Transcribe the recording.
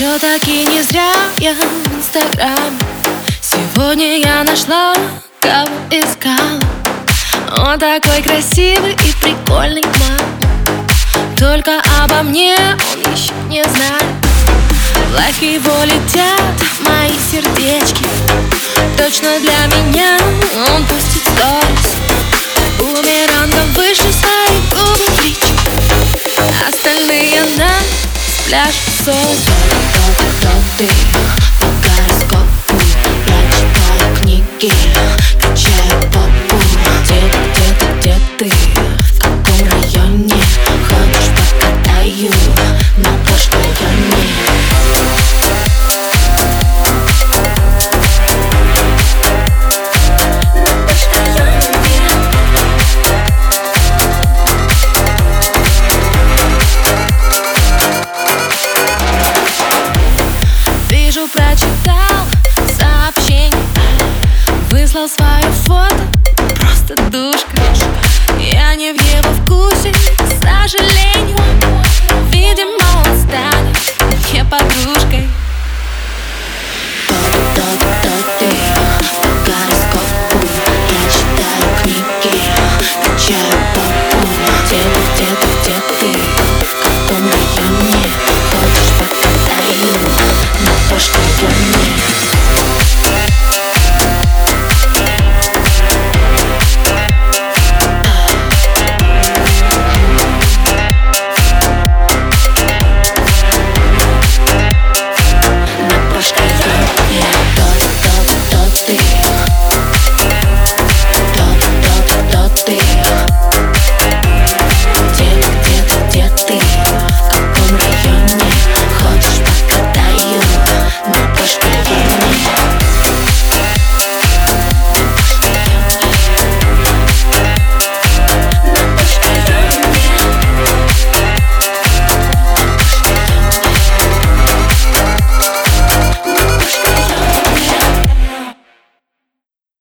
Все-таки не зря я в инстаграме Сегодня я нашла, кого искала. Он такой красивый и прикольный мам Только обо мне он еще не знает. В его летят мои сердечки. Точно для меня он пустит сторис. Бумерангом выше своих губы в Остальные на пляж соль ты по гороскопу Я читаю книги, качаю попу Где, где, где ты? В каком районе? Хочешь покатаю на пошкайоне? вижу, прочитал сообщение. Выслал свое фото, просто душка. Я не в его вкусе, к сожалению. Видимо, он станет мне подружкой. Где-то, где-то, где-то ты?